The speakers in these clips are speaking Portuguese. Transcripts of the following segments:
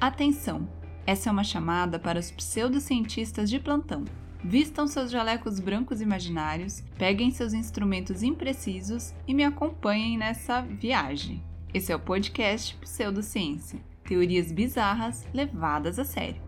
Atenção! Essa é uma chamada para os pseudocientistas de plantão. Vistam seus jalecos brancos imaginários, peguem seus instrumentos imprecisos e me acompanhem nessa viagem. Esse é o podcast Pseudociência teorias bizarras levadas a sério.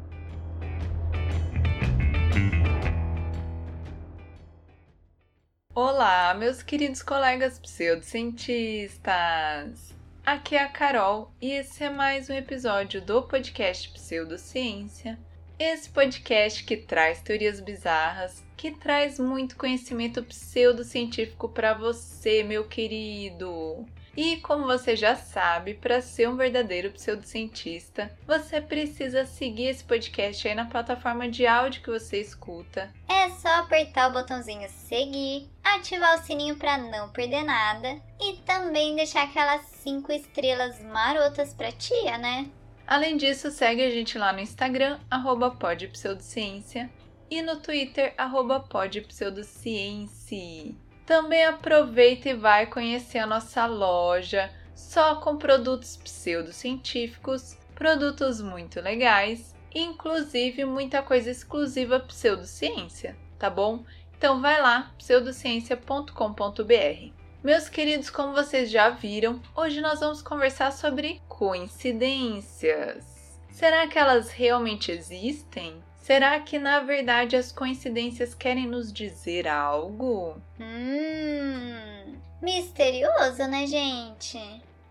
Olá, meus queridos colegas pseudocientistas! Aqui é a Carol e esse é mais um episódio do podcast Pseudociência. Esse podcast que traz teorias bizarras, que traz muito conhecimento pseudocientífico para você, meu querido. E como você já sabe, para ser um verdadeiro pseudocientista, você precisa seguir esse podcast aí na plataforma de áudio que você escuta. É só apertar o botãozinho seguir, ativar o sininho para não perder nada e também deixar aquelas 5 estrelas marotas pra tia, né? Além disso, segue a gente lá no Instagram, arroba podpseudociência, e no Twitter, arroba podpseudociência. Também aproveita e vai conhecer a nossa loja só com produtos pseudocientíficos, produtos muito legais, inclusive muita coisa exclusiva pseudociência, tá bom? Então vai lá, pseudociência.com.br. Meus queridos, como vocês já viram, hoje nós vamos conversar sobre coincidências. Será que elas realmente existem? Será que na verdade as coincidências querem nos dizer algo? Hum, misterioso, né, gente?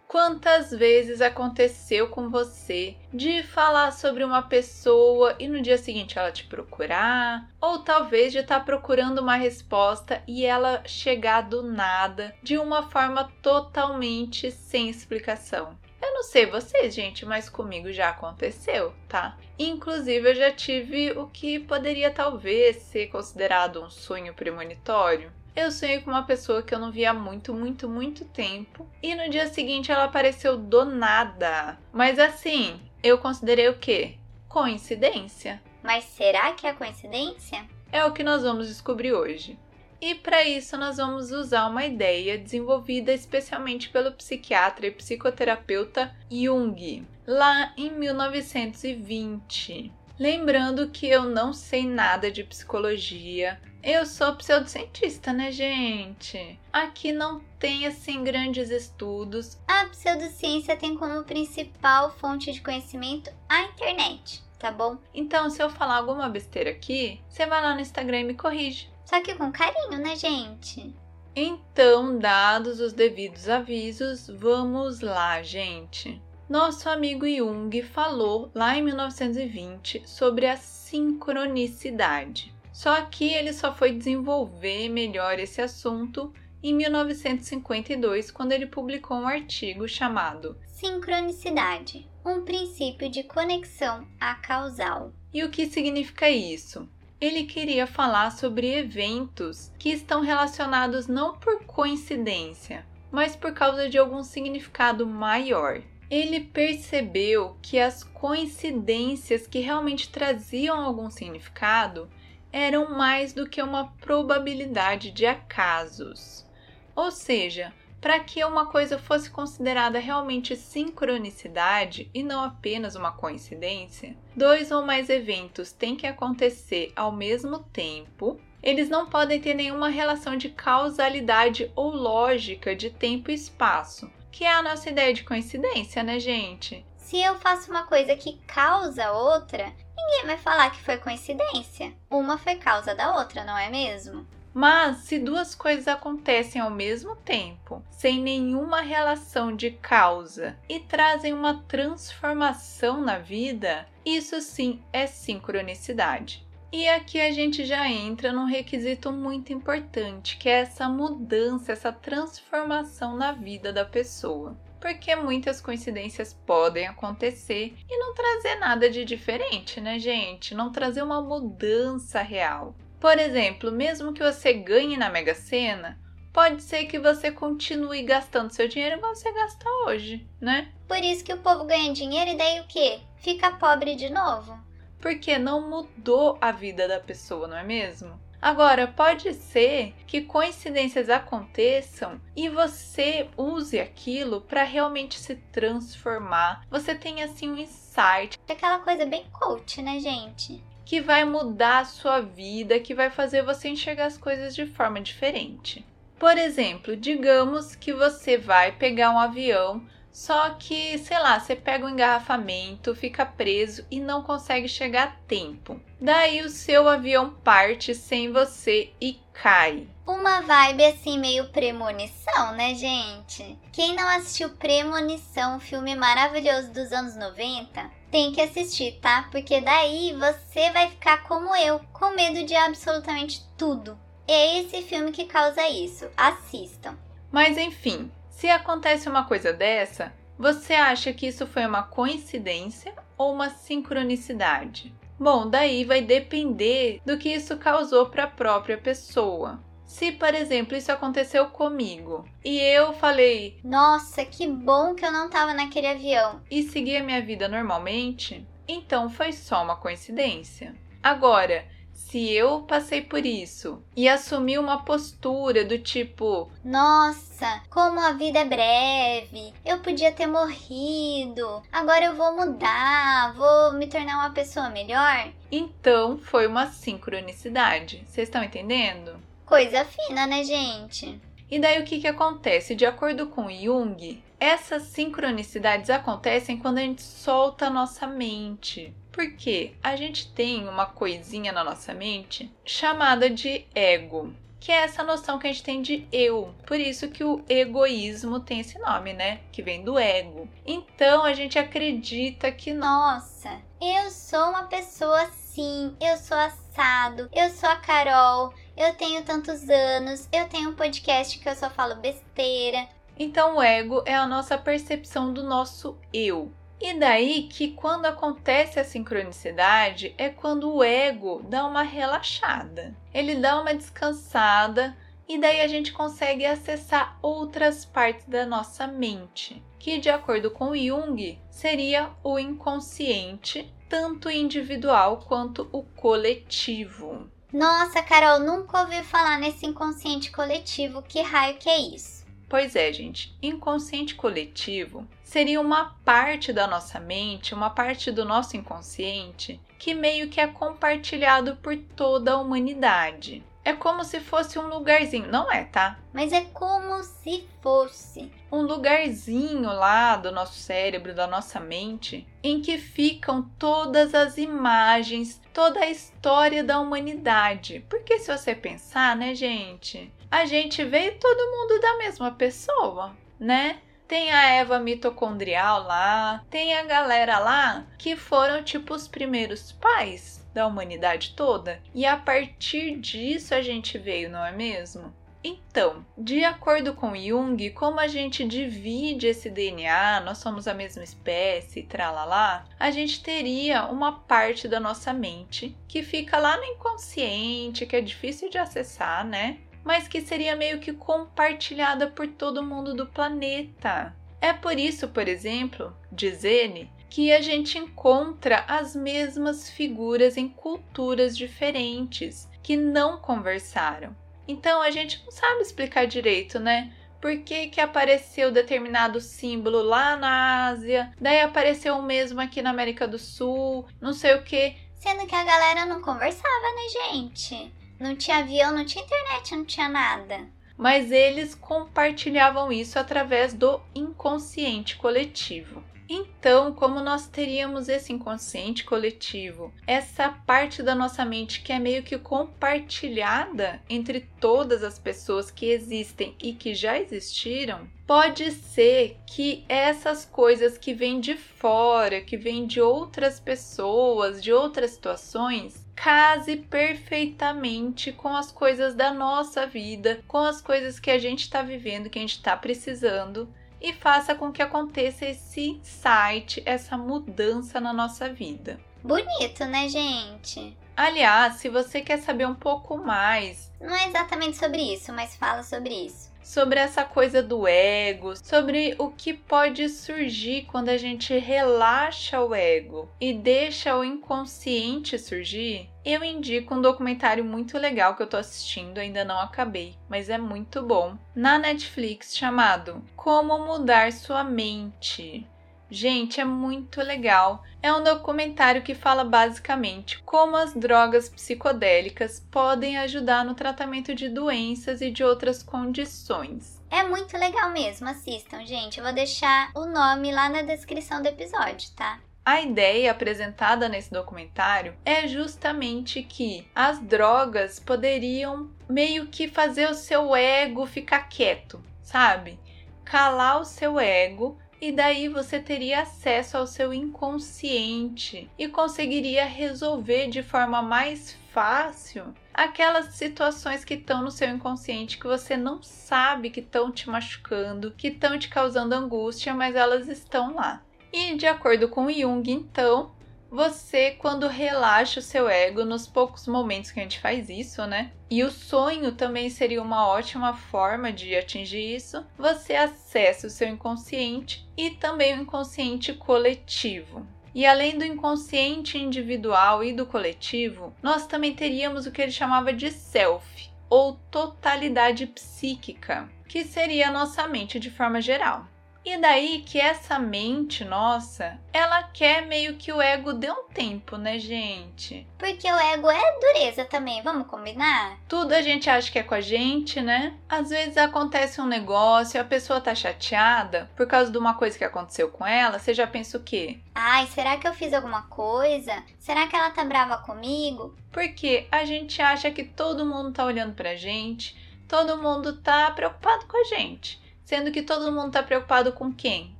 Quantas vezes aconteceu com você de falar sobre uma pessoa e no dia seguinte ela te procurar? Ou talvez de estar tá procurando uma resposta e ela chegar do nada de uma forma totalmente sem explicação? Eu não sei vocês, gente, mas comigo já aconteceu, tá? Inclusive, eu já tive o que poderia talvez ser considerado um sonho premonitório. Eu sonhei com uma pessoa que eu não via há muito, muito, muito tempo e no dia seguinte ela apareceu do nada. Mas assim, eu considerei o quê? Coincidência. Mas será que é coincidência? É o que nós vamos descobrir hoje. E para isso nós vamos usar uma ideia desenvolvida especialmente pelo psiquiatra e psicoterapeuta Jung, lá em 1920. Lembrando que eu não sei nada de psicologia, eu sou pseudocientista, né, gente? Aqui não tem assim grandes estudos. A pseudociência tem como principal fonte de conhecimento a internet, tá bom? Então, se eu falar alguma besteira aqui, você vai lá no Instagram e me corrige. Só que com carinho, né, gente? Então, dados os devidos avisos, vamos lá, gente. Nosso amigo Jung falou lá em 1920 sobre a sincronicidade. Só que ele só foi desenvolver melhor esse assunto em 1952, quando ele publicou um artigo chamado Sincronicidade um princípio de conexão acausal. E o que significa isso? Ele queria falar sobre eventos que estão relacionados não por coincidência, mas por causa de algum significado maior. Ele percebeu que as coincidências que realmente traziam algum significado eram mais do que uma probabilidade de acasos. Ou seja, para que uma coisa fosse considerada realmente sincronicidade e não apenas uma coincidência, dois ou mais eventos têm que acontecer ao mesmo tempo. Eles não podem ter nenhuma relação de causalidade ou lógica de tempo e espaço, que é a nossa ideia de coincidência, né, gente? Se eu faço uma coisa que causa outra, ninguém vai falar que foi coincidência. Uma foi causa da outra, não é mesmo? Mas se duas coisas acontecem ao mesmo tempo, sem nenhuma relação de causa e trazem uma transformação na vida, isso sim é sincronicidade. E aqui a gente já entra num requisito muito importante, que é essa mudança, essa transformação na vida da pessoa. Porque muitas coincidências podem acontecer e não trazer nada de diferente, né, gente? Não trazer uma mudança real. Por exemplo, mesmo que você ganhe na Mega Sena, pode ser que você continue gastando seu dinheiro igual você gasta hoje, né? Por isso que o povo ganha dinheiro e daí o quê? Fica pobre de novo. Porque não mudou a vida da pessoa, não é mesmo? Agora, pode ser que coincidências aconteçam e você use aquilo para realmente se transformar. Você tem assim um insight. Aquela coisa bem coach, né, gente? Que vai mudar a sua vida, que vai fazer você enxergar as coisas de forma diferente. Por exemplo, digamos que você vai pegar um avião só que, sei lá, você pega um engarrafamento, fica preso e não consegue chegar a tempo. Daí o seu avião parte sem você e cai. Uma vibe assim meio premonição, né, gente? Quem não assistiu Premonição, filme maravilhoso dos anos 90, tem que assistir, tá? Porque daí você vai ficar como eu, com medo de absolutamente tudo. É esse filme que causa isso. Assistam. Mas enfim, se acontece uma coisa dessa, você acha que isso foi uma coincidência ou uma sincronicidade? Bom, daí vai depender do que isso causou para a própria pessoa. Se, por exemplo, isso aconteceu comigo e eu falei: Nossa, que bom que eu não estava naquele avião e segui a minha vida normalmente, então foi só uma coincidência. Agora, se eu passei por isso e assumi uma postura do tipo: Nossa, como a vida é breve, eu podia ter morrido, agora eu vou mudar, vou me tornar uma pessoa melhor. Então foi uma sincronicidade. Vocês estão entendendo? Coisa fina, né, gente? E daí o que, que acontece? De acordo com Jung, essas sincronicidades acontecem quando a gente solta a nossa mente. Porque a gente tem uma coisinha na nossa mente chamada de ego, que é essa noção que a gente tem de eu. Por isso que o egoísmo tem esse nome, né? Que vem do ego. Então a gente acredita que nossa, eu sou uma pessoa assim, eu sou assado, eu sou a Carol, eu tenho tantos anos, eu tenho um podcast que eu só falo besteira. Então o ego é a nossa percepção do nosso eu. E daí que quando acontece a sincronicidade é quando o ego dá uma relaxada. Ele dá uma descansada e daí a gente consegue acessar outras partes da nossa mente, que de acordo com Jung seria o inconsciente, tanto individual quanto o coletivo. Nossa, Carol, nunca ouvi falar nesse inconsciente coletivo. Que raio que é isso? Pois é, gente, inconsciente coletivo seria uma parte da nossa mente, uma parte do nosso inconsciente que meio que é compartilhado por toda a humanidade. É como se fosse um lugarzinho, não é, tá? Mas é como se fosse um lugarzinho lá do nosso cérebro, da nossa mente, em que ficam todas as imagens, toda a história da humanidade. Porque se você pensar, né, gente, a gente veio todo mundo da mesma pessoa, né? Tem a Eva mitocondrial lá, tem a galera lá que foram tipo os primeiros pais da humanidade toda. E a partir disso a gente veio, não é mesmo? Então, de acordo com Jung, como a gente divide esse DNA, nós somos a mesma espécie, tralalá, a gente teria uma parte da nossa mente que fica lá no inconsciente, que é difícil de acessar, né? Mas que seria meio que compartilhada por todo mundo do planeta. É por isso, por exemplo, diz ele, que a gente encontra as mesmas figuras em culturas diferentes que não conversaram. Então a gente não sabe explicar direito, né? Por que, que apareceu determinado símbolo lá na Ásia, daí apareceu o mesmo aqui na América do Sul, não sei o que. Sendo que a galera não conversava, né, gente? Não tinha avião, não tinha internet, não tinha nada. Mas eles compartilhavam isso através do inconsciente coletivo. Então, como nós teríamos esse inconsciente coletivo, essa parte da nossa mente que é meio que compartilhada entre todas as pessoas que existem e que já existiram, pode ser que essas coisas que vêm de fora, que vêm de outras pessoas, de outras situações, case perfeitamente com as coisas da nossa vida, com as coisas que a gente está vivendo, que a gente está precisando e faça com que aconteça esse insight, essa mudança na nossa vida. Bonito, né, gente? Aliás, se você quer saber um pouco mais, não é exatamente sobre isso, mas fala sobre isso. Sobre essa coisa do ego, sobre o que pode surgir quando a gente relaxa o ego e deixa o inconsciente surgir, eu indico um documentário muito legal que eu tô assistindo, ainda não acabei, mas é muito bom, na Netflix chamado Como Mudar Sua Mente. Gente, é muito legal. É um documentário que fala basicamente como as drogas psicodélicas podem ajudar no tratamento de doenças e de outras condições. É muito legal mesmo, assistam, gente. Eu vou deixar o nome lá na descrição do episódio, tá? A ideia apresentada nesse documentário é justamente que as drogas poderiam meio que fazer o seu ego ficar quieto, sabe? Calar o seu ego e daí você teria acesso ao seu inconsciente e conseguiria resolver de forma mais fácil aquelas situações que estão no seu inconsciente que você não sabe que estão te machucando, que estão te causando angústia, mas elas estão lá. E de acordo com Jung, então, você quando relaxa o seu ego nos poucos momentos que a gente faz isso, né? E o sonho também seria uma ótima forma de atingir isso. Você acessa o seu inconsciente e também o inconsciente coletivo. E além do inconsciente individual e do coletivo, nós também teríamos o que ele chamava de self, ou totalidade psíquica, que seria a nossa mente de forma geral. E daí que essa mente nossa, ela quer meio que o ego dê um tempo, né, gente? Porque o ego é dureza também, vamos combinar? Tudo a gente acha que é com a gente, né? Às vezes acontece um negócio, a pessoa tá chateada por causa de uma coisa que aconteceu com ela, você já pensa o quê? Ai, será que eu fiz alguma coisa? Será que ela tá brava comigo? Porque a gente acha que todo mundo tá olhando pra gente, todo mundo tá preocupado com a gente sendo que todo mundo está preocupado com quem?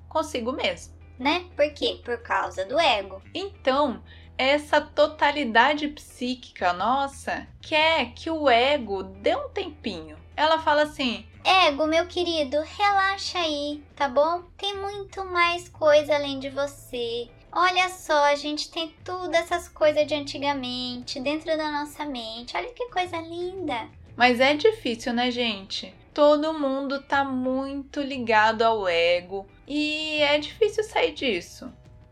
Consigo mesmo. Né? Por quê? Por causa do ego. Então, essa totalidade psíquica nossa quer que o ego dê um tempinho. Ela fala assim: Ego, meu querido, relaxa aí, tá bom? Tem muito mais coisa além de você. Olha só, a gente tem tudo essas coisas de antigamente dentro da nossa mente. Olha que coisa linda. Mas é difícil, né, gente? Todo mundo tá muito ligado ao ego e é difícil sair disso.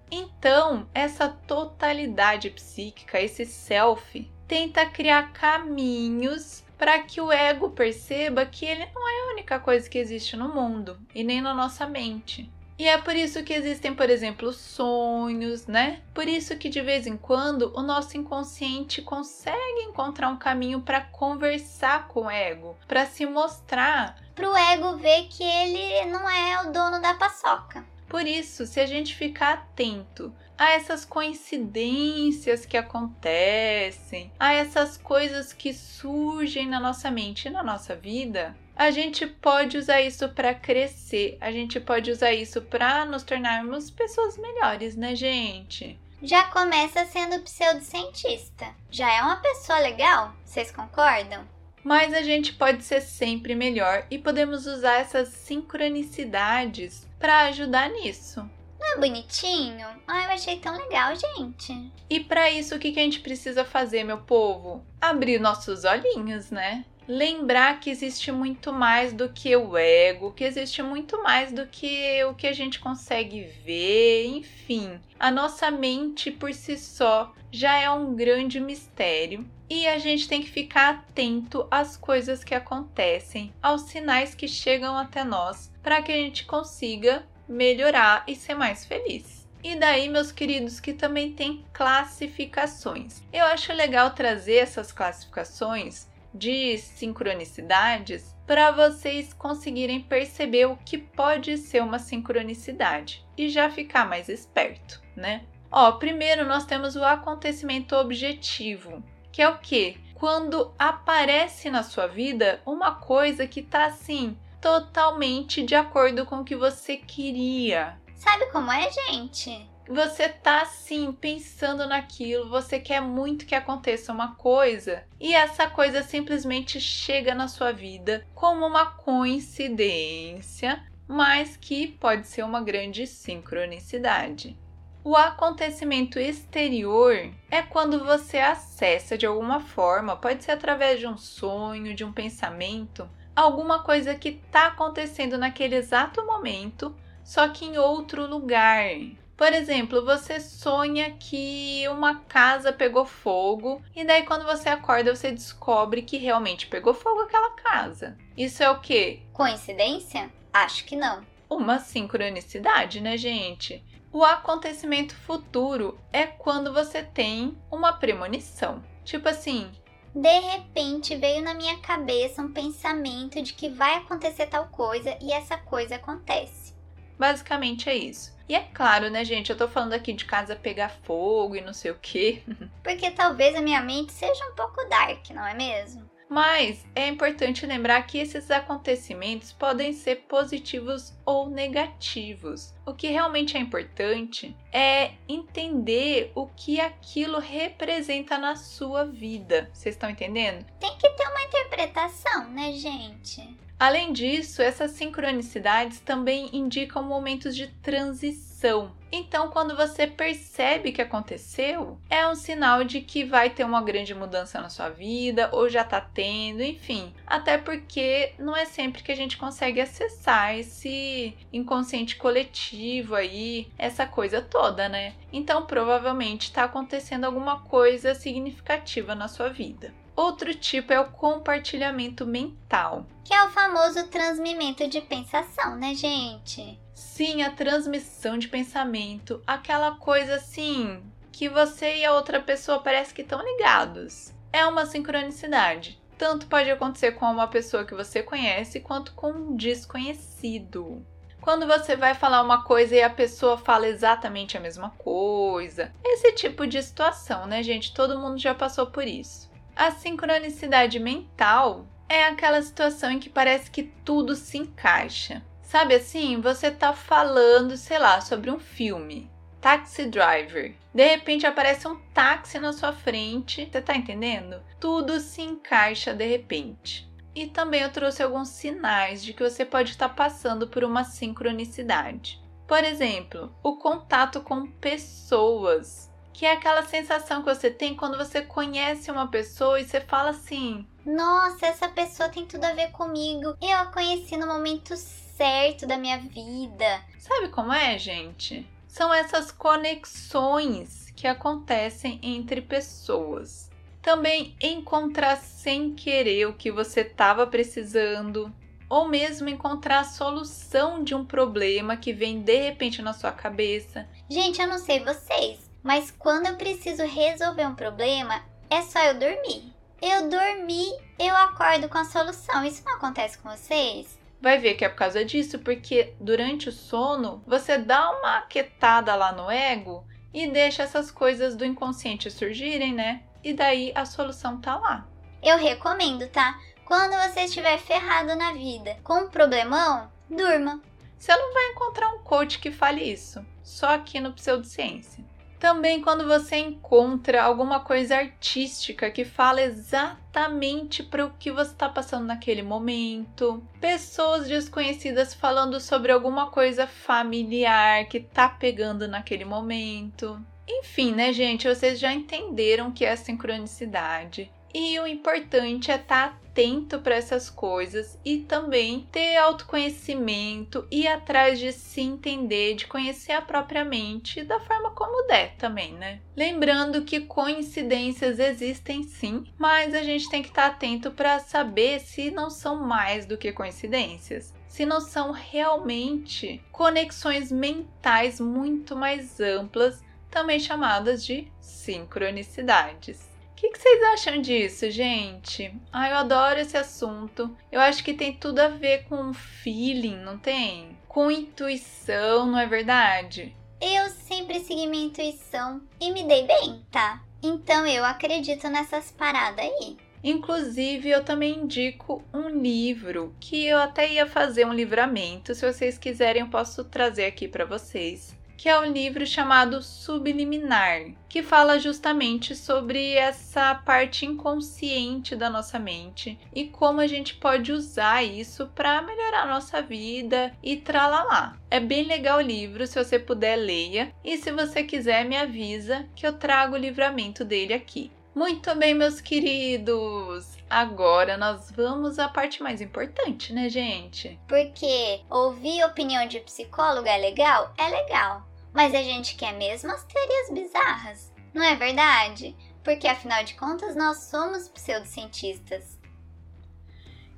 Então, essa totalidade psíquica, esse self, tenta criar caminhos para que o ego perceba que ele não é a única coisa que existe no mundo e nem na nossa mente. E é por isso que existem, por exemplo, sonhos, né? Por isso que de vez em quando o nosso inconsciente consegue encontrar um caminho para conversar com o ego, para se mostrar, para o ego ver que ele não é o dono da paçoca. Por isso, se a gente ficar atento a essas coincidências que acontecem, a essas coisas que surgem na nossa mente e na nossa vida, a gente pode usar isso para crescer, a gente pode usar isso para nos tornarmos pessoas melhores, né, gente? Já começa sendo pseudocientista. Já é uma pessoa legal? Vocês concordam? Mas a gente pode ser sempre melhor e podemos usar essas sincronicidades para ajudar nisso. Não é bonitinho? Ah, eu achei tão legal, gente. E para isso, o que a gente precisa fazer, meu povo? Abrir nossos olhinhos, né? Lembrar que existe muito mais do que o ego, que existe muito mais do que o que a gente consegue ver, enfim. A nossa mente por si só já é um grande mistério e a gente tem que ficar atento às coisas que acontecem, aos sinais que chegam até nós, para que a gente consiga melhorar e ser mais feliz. E daí, meus queridos, que também tem classificações. Eu acho legal trazer essas classificações de sincronicidades para vocês conseguirem perceber o que pode ser uma sincronicidade e já ficar mais esperto, né? Ó, primeiro nós temos o acontecimento objetivo, que é o que? Quando aparece na sua vida uma coisa que tá assim, totalmente de acordo com o que você queria. Sabe como é, gente? Você tá assim pensando naquilo, você quer muito que aconteça uma coisa e essa coisa simplesmente chega na sua vida como uma coincidência, mas que pode ser uma grande sincronicidade. O acontecimento exterior é quando você acessa de alguma forma, pode ser através de um sonho, de um pensamento, alguma coisa que está acontecendo naquele exato momento, só que em outro lugar. Por exemplo, você sonha que uma casa pegou fogo e daí quando você acorda você descobre que realmente pegou fogo aquela casa. Isso é o quê? Coincidência? Acho que não. Uma sincronicidade, né, gente? O acontecimento futuro é quando você tem uma premonição. Tipo assim, de repente veio na minha cabeça um pensamento de que vai acontecer tal coisa e essa coisa acontece. Basicamente é isso. E é claro, né, gente? Eu tô falando aqui de casa pegar fogo e não sei o quê. Porque talvez a minha mente seja um pouco dark, não é mesmo? Mas é importante lembrar que esses acontecimentos podem ser positivos ou negativos. O que realmente é importante é entender o que aquilo representa na sua vida. Vocês estão entendendo? Tem que ter uma interpretação, né, gente? Além disso, essas sincronicidades também indicam momentos de transição. Então, quando você percebe que aconteceu, é um sinal de que vai ter uma grande mudança na sua vida, ou já tá tendo, enfim. Até porque não é sempre que a gente consegue acessar esse inconsciente coletivo aí, essa coisa toda, né? Então, provavelmente está acontecendo alguma coisa significativa na sua vida. Outro tipo é o compartilhamento mental. Que é o famoso transmimento de pensação, né, gente? Sim, a transmissão de pensamento. Aquela coisa assim que você e a outra pessoa parece que estão ligados. É uma sincronicidade. Tanto pode acontecer com uma pessoa que você conhece quanto com um desconhecido. Quando você vai falar uma coisa e a pessoa fala exatamente a mesma coisa. Esse tipo de situação, né, gente? Todo mundo já passou por isso. A sincronicidade mental é aquela situação em que parece que tudo se encaixa. Sabe assim, você tá falando, sei lá, sobre um filme, Taxi Driver. De repente aparece um táxi na sua frente, você tá entendendo? Tudo se encaixa de repente. E também eu trouxe alguns sinais de que você pode estar passando por uma sincronicidade. Por exemplo, o contato com pessoas que é aquela sensação que você tem quando você conhece uma pessoa e você fala assim: Nossa, essa pessoa tem tudo a ver comigo. Eu a conheci no momento certo da minha vida. Sabe como é, gente? São essas conexões que acontecem entre pessoas. Também encontrar sem querer o que você estava precisando, ou mesmo encontrar a solução de um problema que vem de repente na sua cabeça. Gente, eu não sei vocês, mas quando eu preciso resolver um problema, é só eu dormir. Eu dormi, eu acordo com a solução. Isso não acontece com vocês? Vai ver que é por causa disso, porque durante o sono você dá uma quietada lá no ego e deixa essas coisas do inconsciente surgirem, né? E daí a solução tá lá. Eu recomendo, tá? Quando você estiver ferrado na vida com um problemão, durma. Você não vai encontrar um coach que fale isso, só aqui no Pseudociência. Também quando você encontra alguma coisa artística que fala exatamente para o que você está passando naquele momento. Pessoas desconhecidas falando sobre alguma coisa familiar que tá pegando naquele momento. Enfim, né, gente? Vocês já entenderam o que é sincronicidade. E o importante é estar tá atento para essas coisas e também ter autoconhecimento e atrás de se entender, de conhecer a própria mente da forma como der também, né? Lembrando que coincidências existem sim, mas a gente tem que estar tá atento para saber se não são mais do que coincidências se não são realmente conexões mentais muito mais amplas, também chamadas de sincronicidades. O que, que, vocês acham disso, gente? Ah, eu adoro esse assunto. Eu acho que tem tudo a ver com feeling, não tem? Com intuição, não é verdade? Eu sempre segui minha intuição e me dei bem, tá? Então eu acredito nessas paradas aí. Inclusive, eu também indico um livro que eu até ia fazer um livramento. Se vocês quiserem, eu posso trazer aqui para vocês que é um livro chamado Subliminar, que fala justamente sobre essa parte inconsciente da nossa mente e como a gente pode usar isso para melhorar a nossa vida e tralalá. É bem legal o livro, se você puder leia, e se você quiser me avisa que eu trago o livramento dele aqui. Muito bem, meus queridos! Agora nós vamos à parte mais importante, né, gente? Porque ouvir opinião de psicólogo é legal? É legal. Mas a gente quer mesmo as teorias bizarras, não é verdade? Porque afinal de contas nós somos pseudocientistas.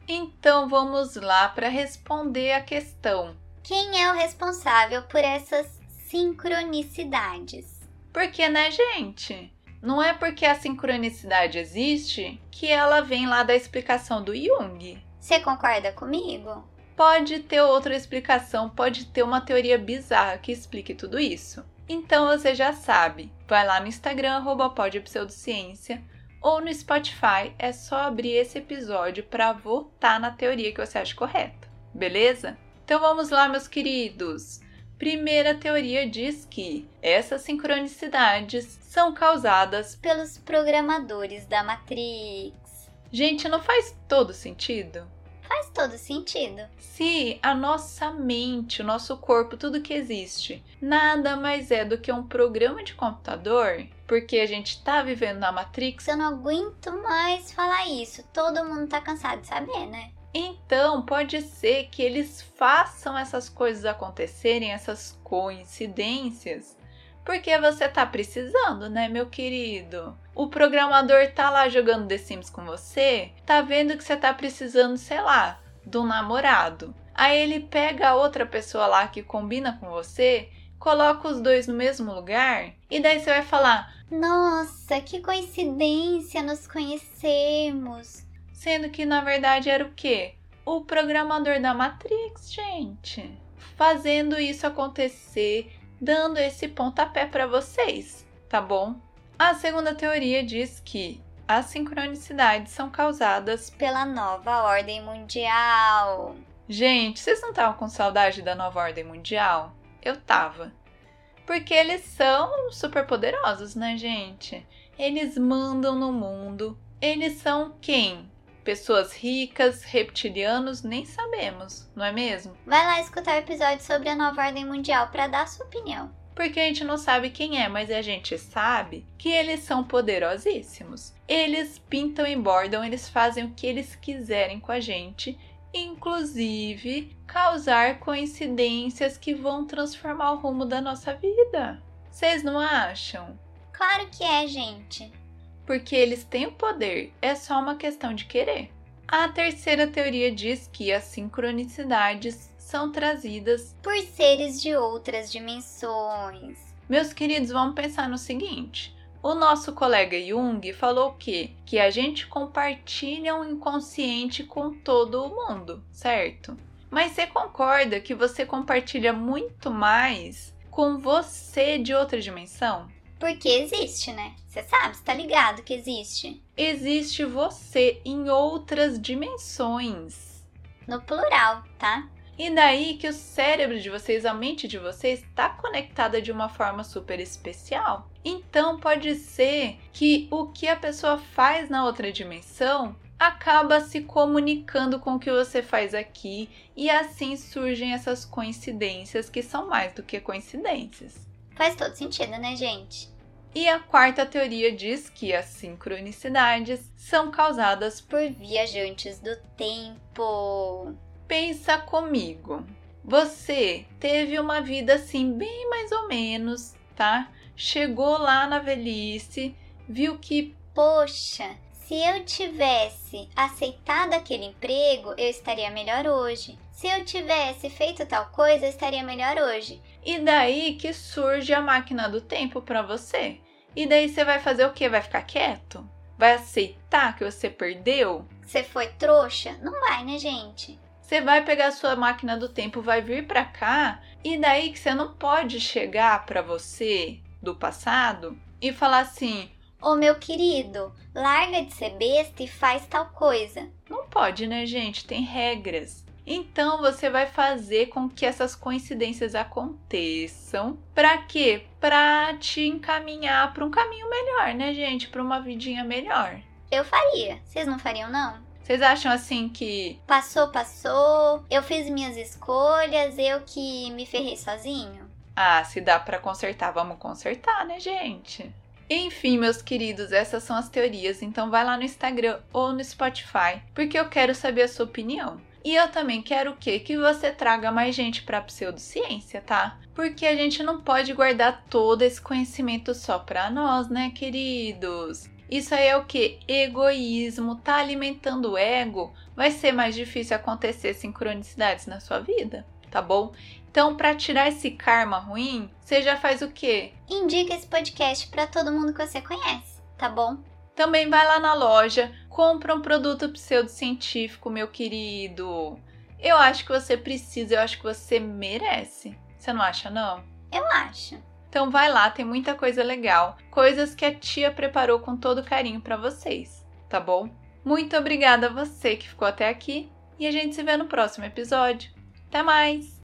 Então vamos lá para responder a questão: Quem é o responsável por essas sincronicidades? Porque, né, gente? Não é porque a sincronicidade existe que ela vem lá da explicação do Jung. Você concorda comigo? Pode ter outra explicação, pode ter uma teoria bizarra que explique tudo isso. Então você já sabe, vai lá no Instagram, arroba podpseudociência, ou no Spotify, é só abrir esse episódio para votar na teoria que você acha correta, beleza? Então vamos lá, meus queridos! Primeira teoria diz que essas sincronicidades são causadas pelos programadores da Matrix. Gente, não faz todo sentido? Faz todo sentido. Se a nossa mente, o nosso corpo, tudo que existe, nada mais é do que um programa de computador, porque a gente tá vivendo na Matrix. Eu não aguento mais falar isso. Todo mundo tá cansado de saber, né? Então, pode ser que eles façam essas coisas acontecerem, essas coincidências, porque você tá precisando, né, meu querido? O programador tá lá jogando The Sims com você, tá vendo que você tá precisando, sei lá, do namorado. Aí ele pega a outra pessoa lá que combina com você, coloca os dois no mesmo lugar, e daí você vai falar: Nossa, que coincidência, nos conhecemos sendo que na verdade era o quê? O programador da Matrix, gente, fazendo isso acontecer, dando esse pontapé para vocês, tá bom? A segunda teoria diz que as sincronicidades são causadas pela nova ordem mundial. Gente, vocês não estavam com saudade da nova ordem mundial? Eu tava. Porque eles são super poderosos, né, gente? Eles mandam no mundo. Eles são quem? Pessoas ricas, reptilianos, nem sabemos, não é mesmo? Vai lá escutar o episódio sobre a nova ordem mundial para dar sua opinião. Porque a gente não sabe quem é, mas a gente sabe que eles são poderosíssimos. Eles pintam e bordam, eles fazem o que eles quiserem com a gente, inclusive causar coincidências que vão transformar o rumo da nossa vida. Vocês não acham? Claro que é, gente porque eles têm o poder, é só uma questão de querer. A terceira teoria diz que as sincronicidades são trazidas por seres de outras dimensões. Meus queridos, vamos pensar no seguinte: o nosso colega Jung falou que que a gente compartilha um inconsciente com todo o mundo, certo? Mas você concorda que você compartilha muito mais com você de outra dimensão? Porque existe, né? Você sabe, você tá ligado que existe. Existe você em outras dimensões. No plural, tá? E daí que o cérebro de vocês, a mente de vocês, está conectada de uma forma super especial. Então pode ser que o que a pessoa faz na outra dimensão acaba se comunicando com o que você faz aqui e assim surgem essas coincidências que são mais do que coincidências. Faz todo sentido, né, gente? E a quarta teoria diz que as sincronicidades são causadas por viajantes do tempo. Pensa comigo. Você teve uma vida assim, bem mais ou menos, tá? Chegou lá na velhice, viu que, poxa, se eu tivesse aceitado aquele emprego, eu estaria melhor hoje. Se eu tivesse feito tal coisa, eu estaria melhor hoje. E daí que surge a máquina do tempo para você. E daí você vai fazer o quê? Vai ficar quieto? Vai aceitar que você perdeu? Você foi trouxa? Não vai, né, gente? Você vai pegar a sua máquina do tempo, vai vir para cá, e daí que você não pode chegar para você do passado e falar assim: Ô meu querido, larga de ser besta e faz tal coisa. Não pode, né, gente? Tem regras. Então você vai fazer com que essas coincidências aconteçam. Para quê? Para te encaminhar para um caminho melhor, né, gente? Para uma vidinha melhor. Eu faria. Vocês não fariam, não? Vocês acham assim que. Passou, passou, eu fiz minhas escolhas, eu que me ferrei sozinho? Ah, se dá para consertar, vamos consertar, né, gente? Enfim, meus queridos, essas são as teorias, então vai lá no Instagram ou no Spotify, porque eu quero saber a sua opinião. E eu também quero o quê? Que você traga mais gente para pseudociência, tá? Porque a gente não pode guardar todo esse conhecimento só para nós, né, queridos? Isso aí é o que? Egoísmo, tá alimentando o ego. Vai ser mais difícil acontecer sincronicidades na sua vida, tá bom? Então, para tirar esse karma ruim, você já faz o quê? Indica esse podcast para todo mundo que você conhece, tá bom? Também vai lá na loja, compra um produto pseudocientífico, meu querido. Eu acho que você precisa, eu acho que você merece. Você não acha, não? Eu acho. Então vai lá, tem muita coisa legal, coisas que a tia preparou com todo carinho para vocês, tá bom? Muito obrigada a você que ficou até aqui e a gente se vê no próximo episódio. Até mais!